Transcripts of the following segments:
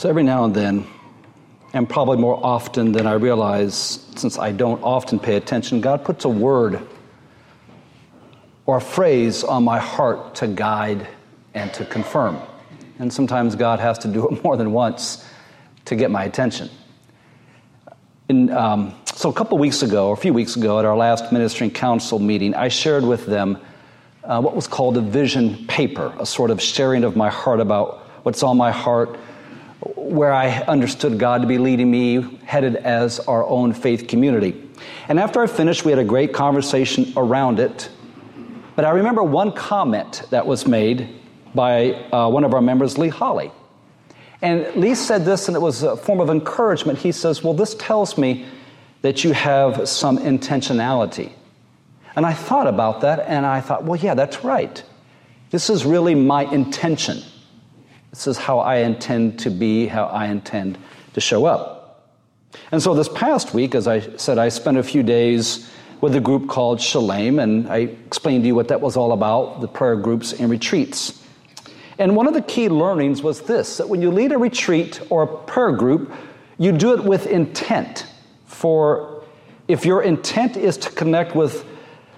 So every now and then, and probably more often than I realize, since I don't often pay attention, God puts a word or a phrase on my heart to guide and to confirm. And sometimes God has to do it more than once to get my attention. In, um, so, a couple weeks ago, or a few weeks ago, at our last ministering council meeting, I shared with them uh, what was called a vision paper, a sort of sharing of my heart about what's on my heart, where I understood God to be leading me, headed as our own faith community. And after I finished, we had a great conversation around it. But I remember one comment that was made by uh, one of our members, Lee Holly. And Lee said this, and it was a form of encouragement. He says, Well, this tells me that you have some intentionality. And I thought about that, and I thought, Well, yeah, that's right. This is really my intention. This is how I intend to be, how I intend to show up. And so this past week, as I said, I spent a few days with a group called Shalem, and I explained to you what that was all about the prayer groups and retreats. And one of the key learnings was this that when you lead a retreat or a prayer group, you do it with intent. For if your intent is to connect with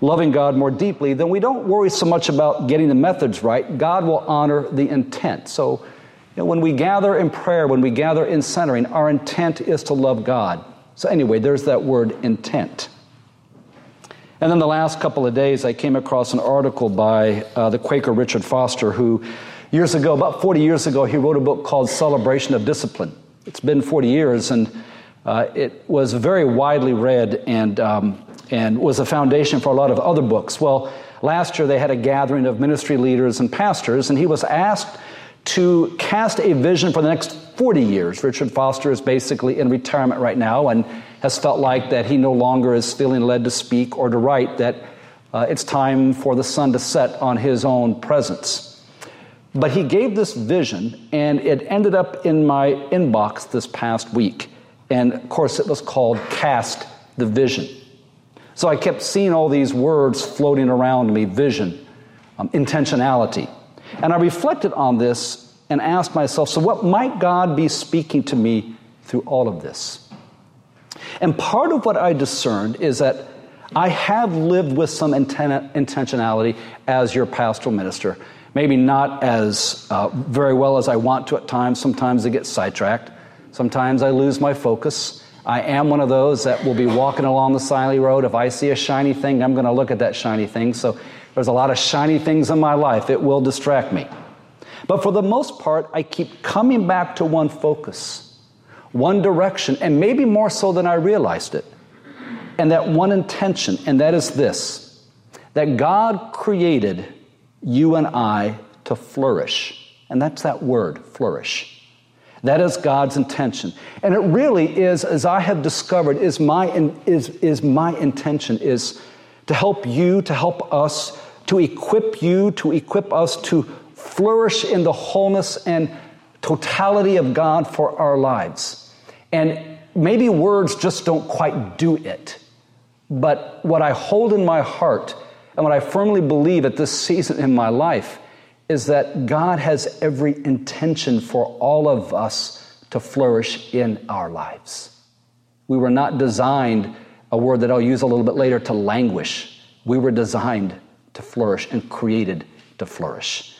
loving God more deeply, then we don't worry so much about getting the methods right. God will honor the intent. So, you know, when we gather in prayer, when we gather in centering, our intent is to love God. So, anyway, there's that word intent. And then the last couple of days, I came across an article by uh, the Quaker Richard Foster, who years ago, about 40 years ago, he wrote a book called Celebration of Discipline. It's been 40 years, and uh, it was very widely read and um, and was a foundation for a lot of other books. Well, last year they had a gathering of ministry leaders and pastors, and he was asked to cast a vision for the next 40 years. Richard Foster is basically in retirement right now and has felt like that he no longer is feeling led to speak or to write, that uh, it's time for the sun to set on his own presence. But he gave this vision, and it ended up in my inbox this past week. And of course, it was called Cast the Vision. So I kept seeing all these words floating around me vision, um, intentionality. And I reflected on this and asked myself so, what might God be speaking to me through all of this? And part of what I discerned is that I have lived with some inten- intentionality as your pastoral minister. Maybe not as uh, very well as I want to at times. Sometimes I get sidetracked. Sometimes I lose my focus. I am one of those that will be walking along the Siley Road. If I see a shiny thing, I'm going to look at that shiny thing. So there's a lot of shiny things in my life. It will distract me. But for the most part, I keep coming back to one focus, one direction, and maybe more so than I realized it. And that one intention, and that is this that God created you and I to flourish. And that's that word, flourish. That is God's intention. And it really is, as I have discovered, is my, is, is my intention is to help you, to help us, to equip you, to equip us to flourish in the wholeness and totality of God for our lives. And maybe words just don't quite do it. But what I hold in my heart and what I firmly believe at this season in my life is that God has every intention for all of us to flourish in our lives. We were not designed, a word that I'll use a little bit later, to languish. We were designed to flourish and created to flourish.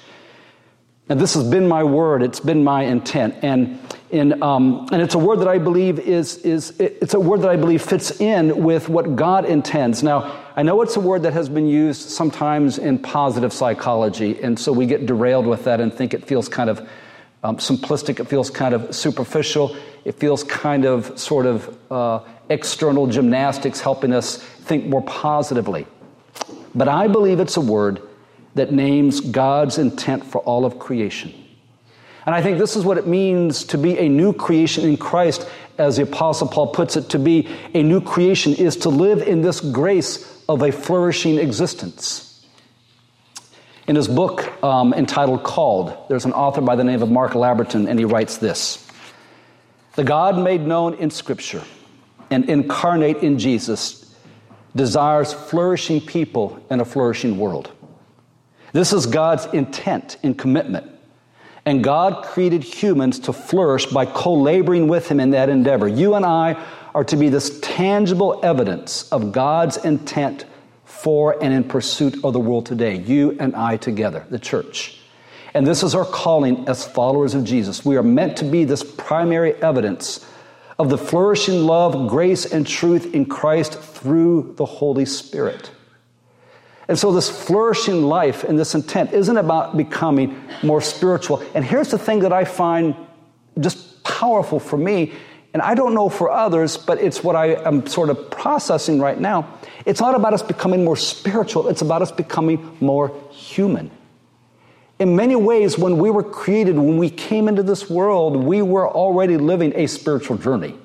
And this has been my word, it's been my intent. And, in, um, and it's a word that I believe is, is, it's a word that I believe fits in with what God intends. Now, I know it's a word that has been used sometimes in positive psychology, and so we get derailed with that and think it feels kind of um, simplistic, it feels kind of superficial, it feels kind of sort of uh, external gymnastics helping us think more positively. But I believe it's a word that names God's intent for all of creation. And I think this is what it means to be a new creation in Christ, as the Apostle Paul puts it to be a new creation is to live in this grace of a flourishing existence. In his book um, entitled Called, there's an author by the name of Mark Labberton, and he writes this The God made known in Scripture and incarnate in Jesus desires flourishing people in a flourishing world. This is God's intent and commitment. And God created humans to flourish by co laboring with Him in that endeavor. You and I are to be this tangible evidence of God's intent for and in pursuit of the world today. You and I together, the church. And this is our calling as followers of Jesus. We are meant to be this primary evidence of the flourishing love, grace, and truth in Christ through the Holy Spirit. And so, this flourishing life and this intent isn't about becoming more spiritual. And here's the thing that I find just powerful for me, and I don't know for others, but it's what I am sort of processing right now. It's not about us becoming more spiritual, it's about us becoming more human. In many ways, when we were created, when we came into this world, we were already living a spiritual journey.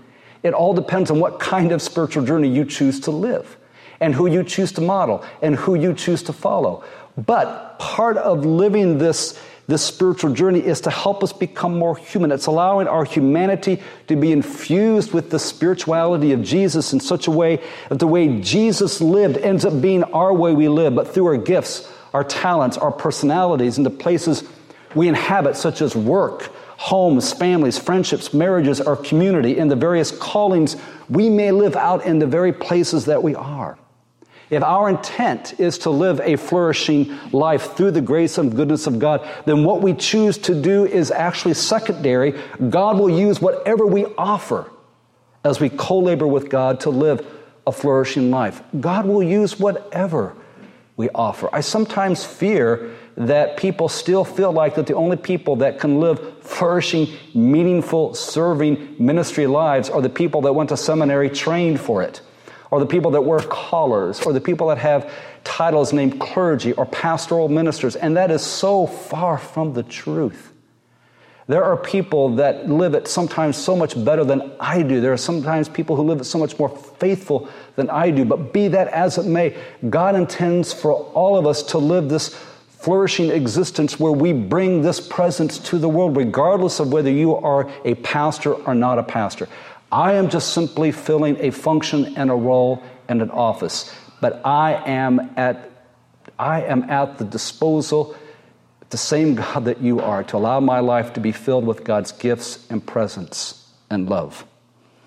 It all depends on what kind of spiritual journey you choose to live and who you choose to model and who you choose to follow. But part of living this, this spiritual journey is to help us become more human. It's allowing our humanity to be infused with the spirituality of Jesus in such a way that the way Jesus lived ends up being our way we live, but through our gifts, our talents, our personalities, and the places we inhabit, such as work, homes, families, friendships, marriages, our community, and the various callings we may live out in the very places that we are. If our intent is to live a flourishing life through the grace and goodness of God, then what we choose to do is actually secondary. God will use whatever we offer as we co labor with God to live a flourishing life. God will use whatever we offer. I sometimes fear that people still feel like that the only people that can live flourishing, meaningful, serving ministry lives are the people that went to seminary trained for it or the people that wear collars, or the people that have titles named clergy or pastoral ministers. And that is so far from the truth. There are people that live it sometimes so much better than I do. There are sometimes people who live it so much more faithful than I do. But be that as it may, God intends for all of us to live this flourishing existence where we bring this presence to the world, regardless of whether you are a pastor or not a pastor. I am just simply filling a function and a role and an office. But I am at, I am at the disposal, the same God that you are, to allow my life to be filled with God's gifts and presence and love.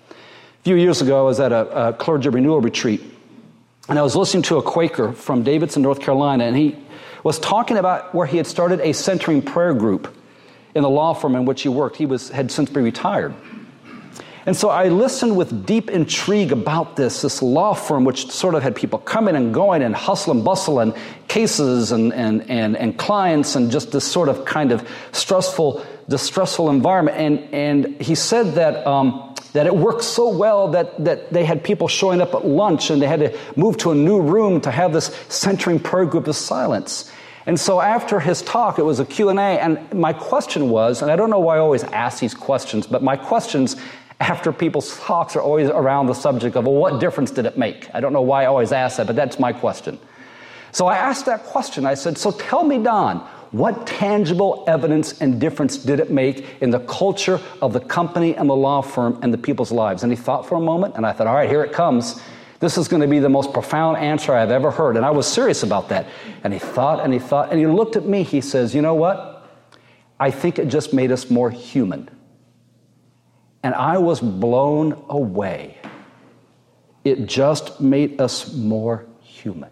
A few years ago, I was at a, a clergy renewal retreat, and I was listening to a Quaker from Davidson, North Carolina, and he was talking about where he had started a centering prayer group in the law firm in which he worked. He was, had since been retired. And so I listened with deep intrigue about this, this law firm, which sort of had people coming and going and hustle and bustle and cases and, and, and, and clients and just this sort of kind of stressful, distressful environment. And, and he said that, um, that it worked so well that, that they had people showing up at lunch and they had to move to a new room to have this centering prayer group of silence. And so after his talk, it was a Q&A, and my question was, and I don't know why I always ask these questions, but my questions after people's talks are always around the subject of, well, what difference did it make? I don't know why I always ask that, but that's my question. So I asked that question. I said, So tell me, Don, what tangible evidence and difference did it make in the culture of the company and the law firm and the people's lives? And he thought for a moment, and I thought, All right, here it comes. This is going to be the most profound answer I've ever heard. And I was serious about that. And he thought and he thought, and he looked at me. He says, You know what? I think it just made us more human and I was blown away. It just made us more human.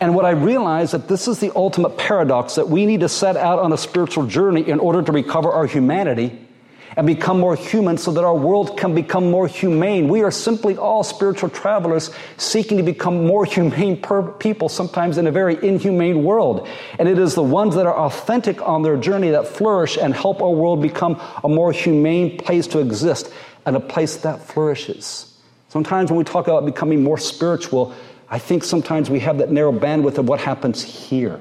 And what I realized that this is the ultimate paradox that we need to set out on a spiritual journey in order to recover our humanity and become more human so that our world can become more humane. We are simply all spiritual travelers seeking to become more humane people, sometimes in a very inhumane world. And it is the ones that are authentic on their journey that flourish and help our world become a more humane place to exist and a place that flourishes. Sometimes when we talk about becoming more spiritual, I think sometimes we have that narrow bandwidth of what happens here.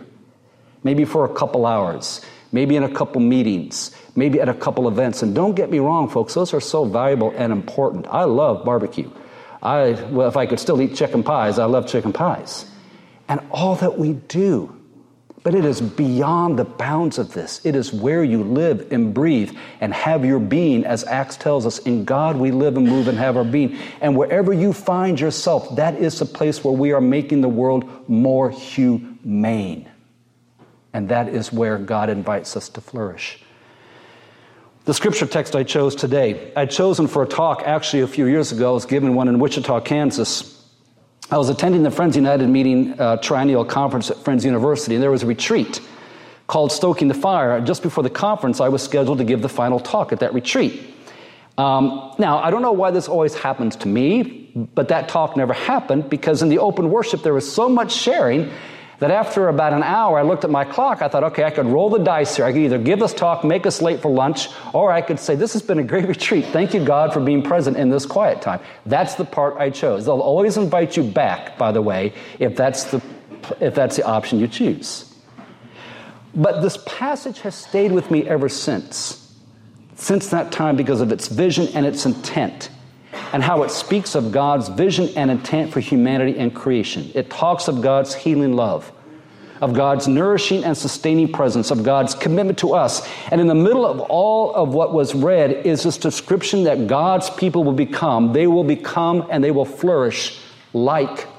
Maybe for a couple hours, maybe in a couple meetings, maybe at a couple events. And don't get me wrong, folks, those are so valuable and important. I love barbecue. I, well, if I could still eat chicken pies, I love chicken pies. And all that we do. But it is beyond the bounds of this. It is where you live and breathe and have your being, as Acts tells us. In God we live and move and have our being. And wherever you find yourself, that is the place where we are making the world more humane. And that is where God invites us to flourish. The scripture text I chose today, I'd chosen for a talk actually a few years ago. I was given one in Wichita, Kansas. I was attending the Friends United meeting, uh, triennial conference at Friends University, and there was a retreat called Stoking the Fire. Just before the conference, I was scheduled to give the final talk at that retreat. Um, now, I don't know why this always happens to me, but that talk never happened because in the open worship there was so much sharing that after about an hour, I looked at my clock. I thought, okay, I could roll the dice here. I could either give this talk, make us late for lunch, or I could say, this has been a great retreat. Thank you, God, for being present in this quiet time. That's the part I chose. They'll always invite you back, by the way, if that's the, if that's the option you choose. But this passage has stayed with me ever since since that time because of its vision and its intent and how it speaks of God's vision and intent for humanity and creation. It talks of God's healing love, of God's nourishing and sustaining presence, of God's commitment to us. And in the middle of all of what was read is this description that God's people will become. They will become and they will flourish like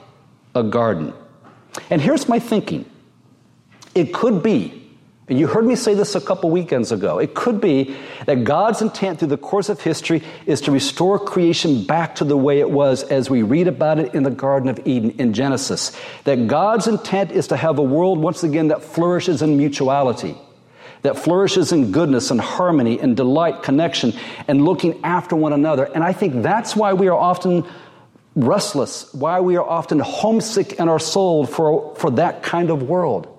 a garden. And here's my thinking it could be you heard me say this a couple weekends ago. It could be that God's intent through the course of history is to restore creation back to the way it was as we read about it in the Garden of Eden in Genesis. That God's intent is to have a world, once again, that flourishes in mutuality, that flourishes in goodness and harmony and delight, connection, and looking after one another. And I think that's why we are often restless, why we are often homesick in our soul for, for that kind of world.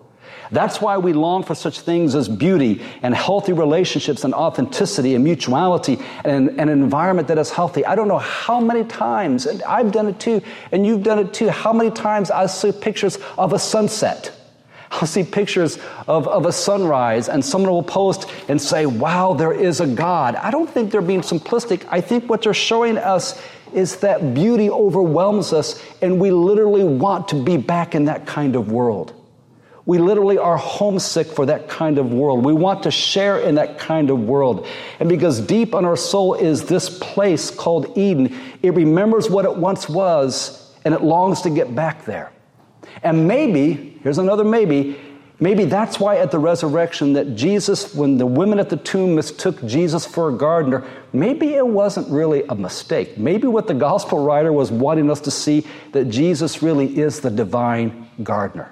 That's why we long for such things as beauty and healthy relationships and authenticity and mutuality and, and, an environment that is healthy. I don't know how many times, and I've done it too, and you've done it too, how many times I see pictures of a sunset. I'll see pictures of, of a sunrise, and someone will post and say, Wow, there is a God. I don't think they're being simplistic. I think what they're showing us is that beauty overwhelms us, and we literally want to be back in that kind of world. We literally are homesick for that kind of world. We want to share in that kind of world. And because deep in our soul is this place called Eden, it remembers what it once was and it longs to get back there. And maybe, here's another maybe, maybe that's why at the resurrection that Jesus, when the women at the tomb mistook Jesus for a gardener, maybe it wasn't really a mistake. Maybe what the gospel writer was wanting us to see that Jesus really is the divine gardener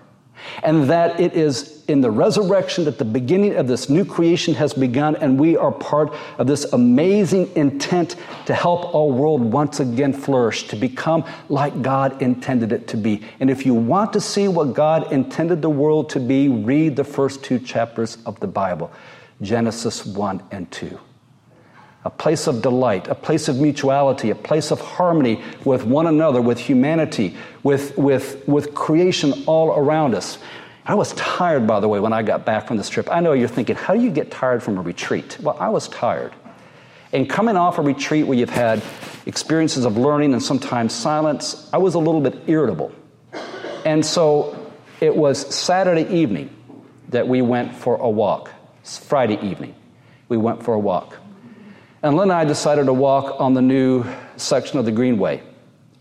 and that it is in the resurrection that the beginning of this new creation has begun, and we are part of this amazing intent to help our world once again flourish, to become like God intended it to be. And if you want to see what God intended the world to be, read the first two chapters of the Bible Genesis 1 and 2 a place of delight, a place of mutuality, a place of harmony with one another, with humanity, with, with, with creation all around us. I was tired, by the way, when I got back from this trip. I know you're thinking, how do you get tired from a retreat? Well, I was tired. And coming off a retreat where you've had experiences of learning and sometimes silence, I was a little bit irritable. And so it was Saturday evening that we went for a walk. It's Friday evening. We went for a walk. And Lynn and I decided to walk on the new section of the Greenway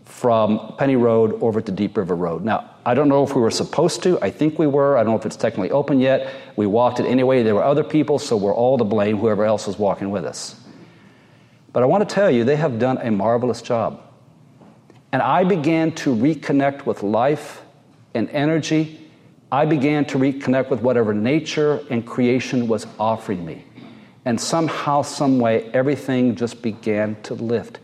from Penny Road over to Deep River Road. Now, I don't know if we were supposed to. I think we were. I don't know if it's technically open yet. We walked it anyway. There were other people, so we're all to blame, whoever else was walking with us. But I want to tell you, they have done a marvelous job. And I began to reconnect with life and energy. I began to reconnect with whatever nature and creation was offering me. And somehow, someway, everything just began to lift.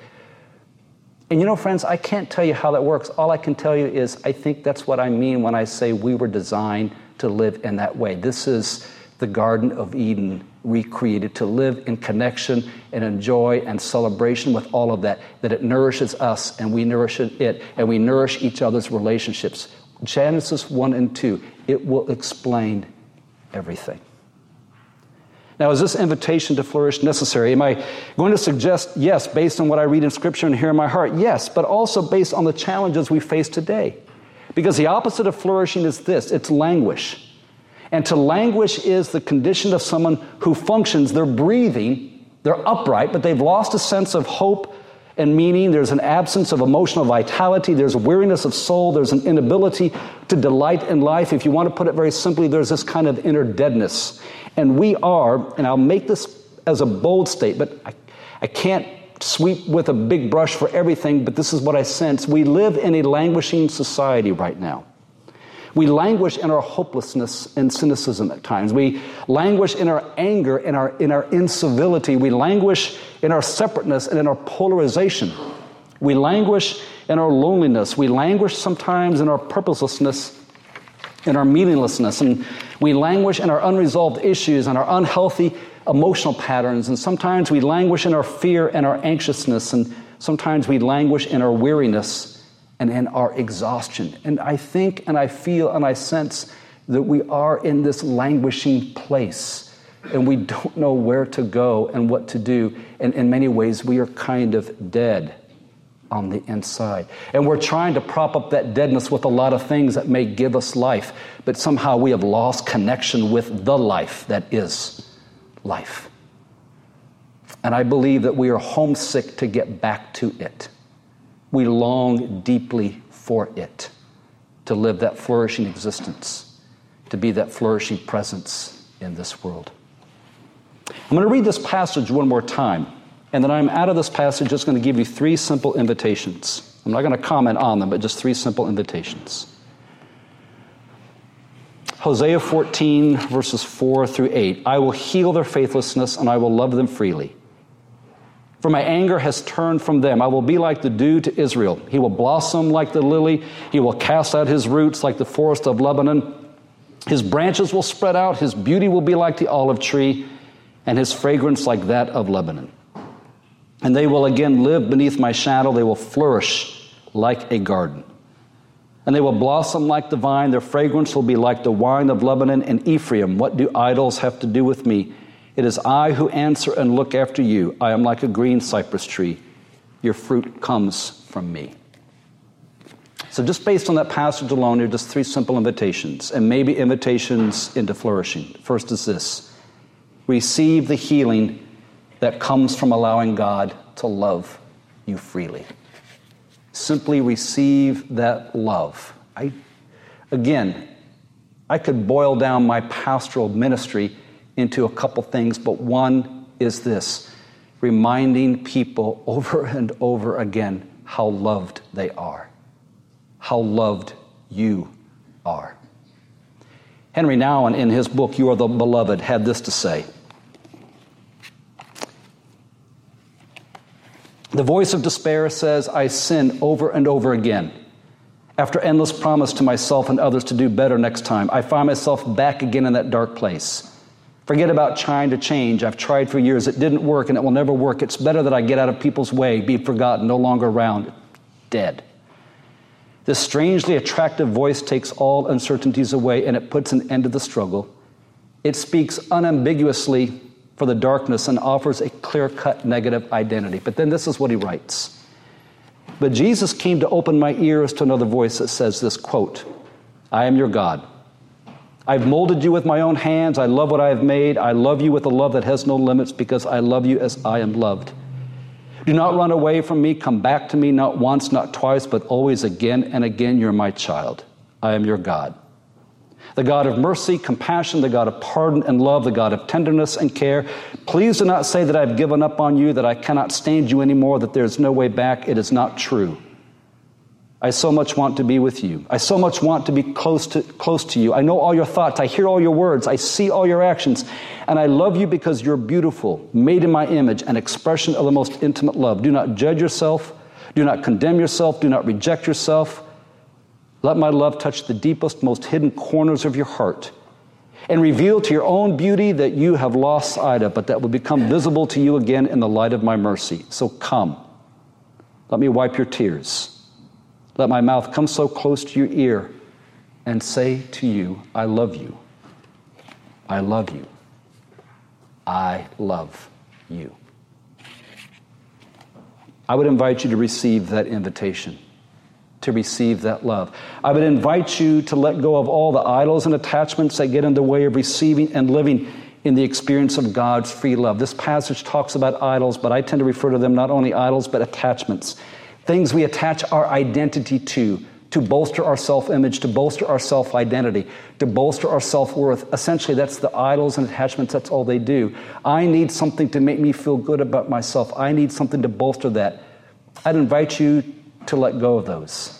And you know, friends, I can't tell you how that works. All I can tell you is I think that's what I mean when I say we were designed to live in that way. This is the Garden of Eden recreated to live in connection and enjoy and celebration with all of that, that it nourishes us and we nourish it and we nourish each other's relationships. Genesis 1 and 2, it will explain everything. Now, is this invitation to flourish necessary? Am I going to suggest, yes, based on what I read in Scripture and hear in my heart? Yes, but also based on the challenges we face today. Because the opposite of flourishing is this it's languish. And to languish is the condition of someone who functions, they're breathing, they're upright, but they've lost a sense of hope and meaning. There's an absence of emotional vitality. There's weariness of soul. There's an inability to delight in life. If you want to put it very simply, there's this kind of inner deadness. And we are, and I'll make this as a bold statement, I, I can't sweep with a big brush for everything, but this is what I sense. We live in a languishing society right now. We languish in our hopelessness and cynicism at times. We languish in our anger and our, in our incivility. We languish in our separateness and in our polarization. We languish in our loneliness. We languish sometimes in our purposelessness, in our meaninglessness. And we languish in our unresolved issues and our unhealthy emotional patterns. And sometimes we languish in our fear and our anxiousness. And sometimes we languish in our weariness and in our exhaustion. And I think and I feel and I sense that we are in this languishing place and we don't know where to go and what to do. And in many ways, we are kind of dead on the inside. And we're trying to prop up that deadness with a lot of things that may give us life, but somehow we have lost connection with the life that is life. And I believe that we are homesick to get back to it. We long deeply for it, to live that flourishing existence, to be that flourishing presence in this world. I'm going to read this passage one more time, and then I'm out of this passage just going to give you three simple invitations. I'm not going to comment on them, but just three simple invitations. Hosea 14, verses 4 through 8. I will heal their faithlessness and I will love them freely. For my anger has turned from them. I will be like the dew to Israel. He will blossom like the lily. He will cast out his roots like the forest of Lebanon. His branches will spread out. His beauty will be like the olive tree, and his fragrance like that of Lebanon. And they will again live beneath my shadow. They will flourish like a garden. And they will blossom like the vine. Their fragrance will be like the wine of Lebanon and Ephraim. What do idols have to do with me? It is I who answer and look after you. I am like a green cypress tree. Your fruit comes from me. So, just based on that passage alone, there are just three simple invitations, and maybe invitations into flourishing. First is this receive the healing that comes from allowing God to love you freely. Simply receive that love. I, again, I could boil down my pastoral ministry into a couple things, but one is this reminding people over and over again how loved they are, how loved you are. Henri Nouwen, in his book, You Are the Beloved, had this to say The voice of despair says, I sin over and over again. After endless promise to myself and others to do better next time, I find myself back again in that dark place. Forget about trying to change. I've tried for years. It didn't work and it will never work. It's better that I get out of people's way, be forgotten, no longer around, dead. This strangely attractive voice takes all uncertainties away and it puts an end to the struggle. It speaks unambiguously for the darkness and offers a clear cut negative identity. But then this is what he writes. But Jesus came to open my ears to another voice that says this quote, I am your God. I've molded you with my own hands. I love what I have made. I love you with a love that has no limits because I love you as I am loved. Do not run away from me. Come back to me, not once, not twice, but always again and again. You're my child. I am your God. The God of mercy, compassion, the God of pardon and love, the God of tenderness and care. Please do not say that I've given up on you, that I cannot stand you anymore, that there's no way back. It is not true. I so much want to be with you. I so much want to be close to, close to you. I know all your thoughts. I hear all your words. I see all your actions. And I love you because you're beautiful, made in my image, an expression of the most intimate love. Do not judge yourself. Do not condemn yourself. Do not reject yourself. Let my love touch the deepest, most hidden corners of your heart and reveal to your own beauty that you have lost sight of, but that will become visible to you again in the light of my mercy. So come. Let me wipe your tears. Let my mouth come so close to your ear and say to you, I love you. I love you. I love you. I would invite you to receive that invitation, to receive that love. I would invite you to let go of all the idols and attachments that get in the way of receiving and living in the experience of God's free love. This passage talks about idols, but I tend to refer to them not only idols, but attachments. Things we attach our identity to, to bolster our self image, to bolster our self identity, to bolster our self worth. Essentially, that's the idols and attachments, that's all they do. I need something to make me feel good about myself, I need something to bolster that. I'd invite you to let go of those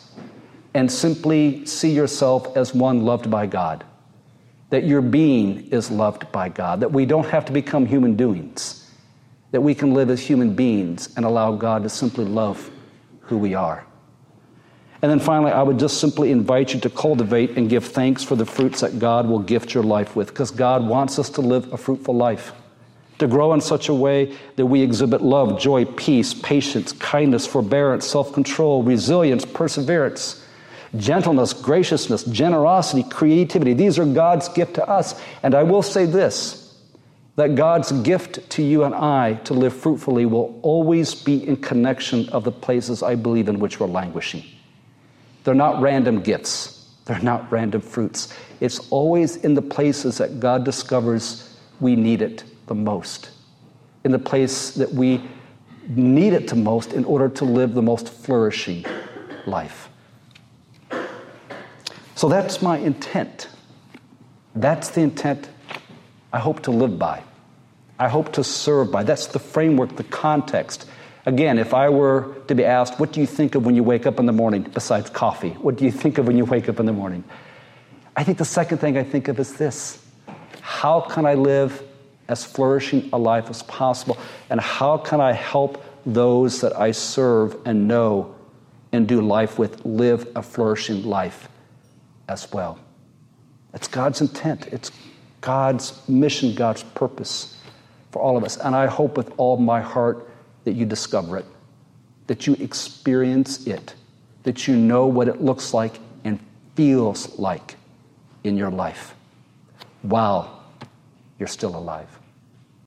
and simply see yourself as one loved by God. That your being is loved by God, that we don't have to become human doings, that we can live as human beings and allow God to simply love who we are. And then finally, I would just simply invite you to cultivate and give thanks for the fruits that God will gift your life with, because God wants us to live a fruitful life, to grow in such a way that we exhibit love, joy, peace, patience, kindness, forbearance, self control, resilience, perseverance gentleness, graciousness, generosity, creativity. These are God's gift to us. And I will say this that God's gift to you and I to live fruitfully will always be in connection of the places I believe in which we're languishing. They're not random gifts, they're not random fruits. It's always in the places that God discovers we need it the most, in the place that we need it the most in order to live the most flourishing life. So that's my intent. That's the intent I hope to live by. I hope to serve by. That's the framework, the context. Again, if I were to be asked, what do you think of when you wake up in the morning besides coffee? What do you think of when you wake up in the morning? I think the second thing I think of is this How can I live as flourishing a life as possible? And how can I help those that I serve and know and do life with live a flourishing life? as well. It's God's intent, it's God's mission, God's purpose for all of us. And I hope with all my heart that you discover it, that you experience it, that you know what it looks like and feels like in your life while you're still alive.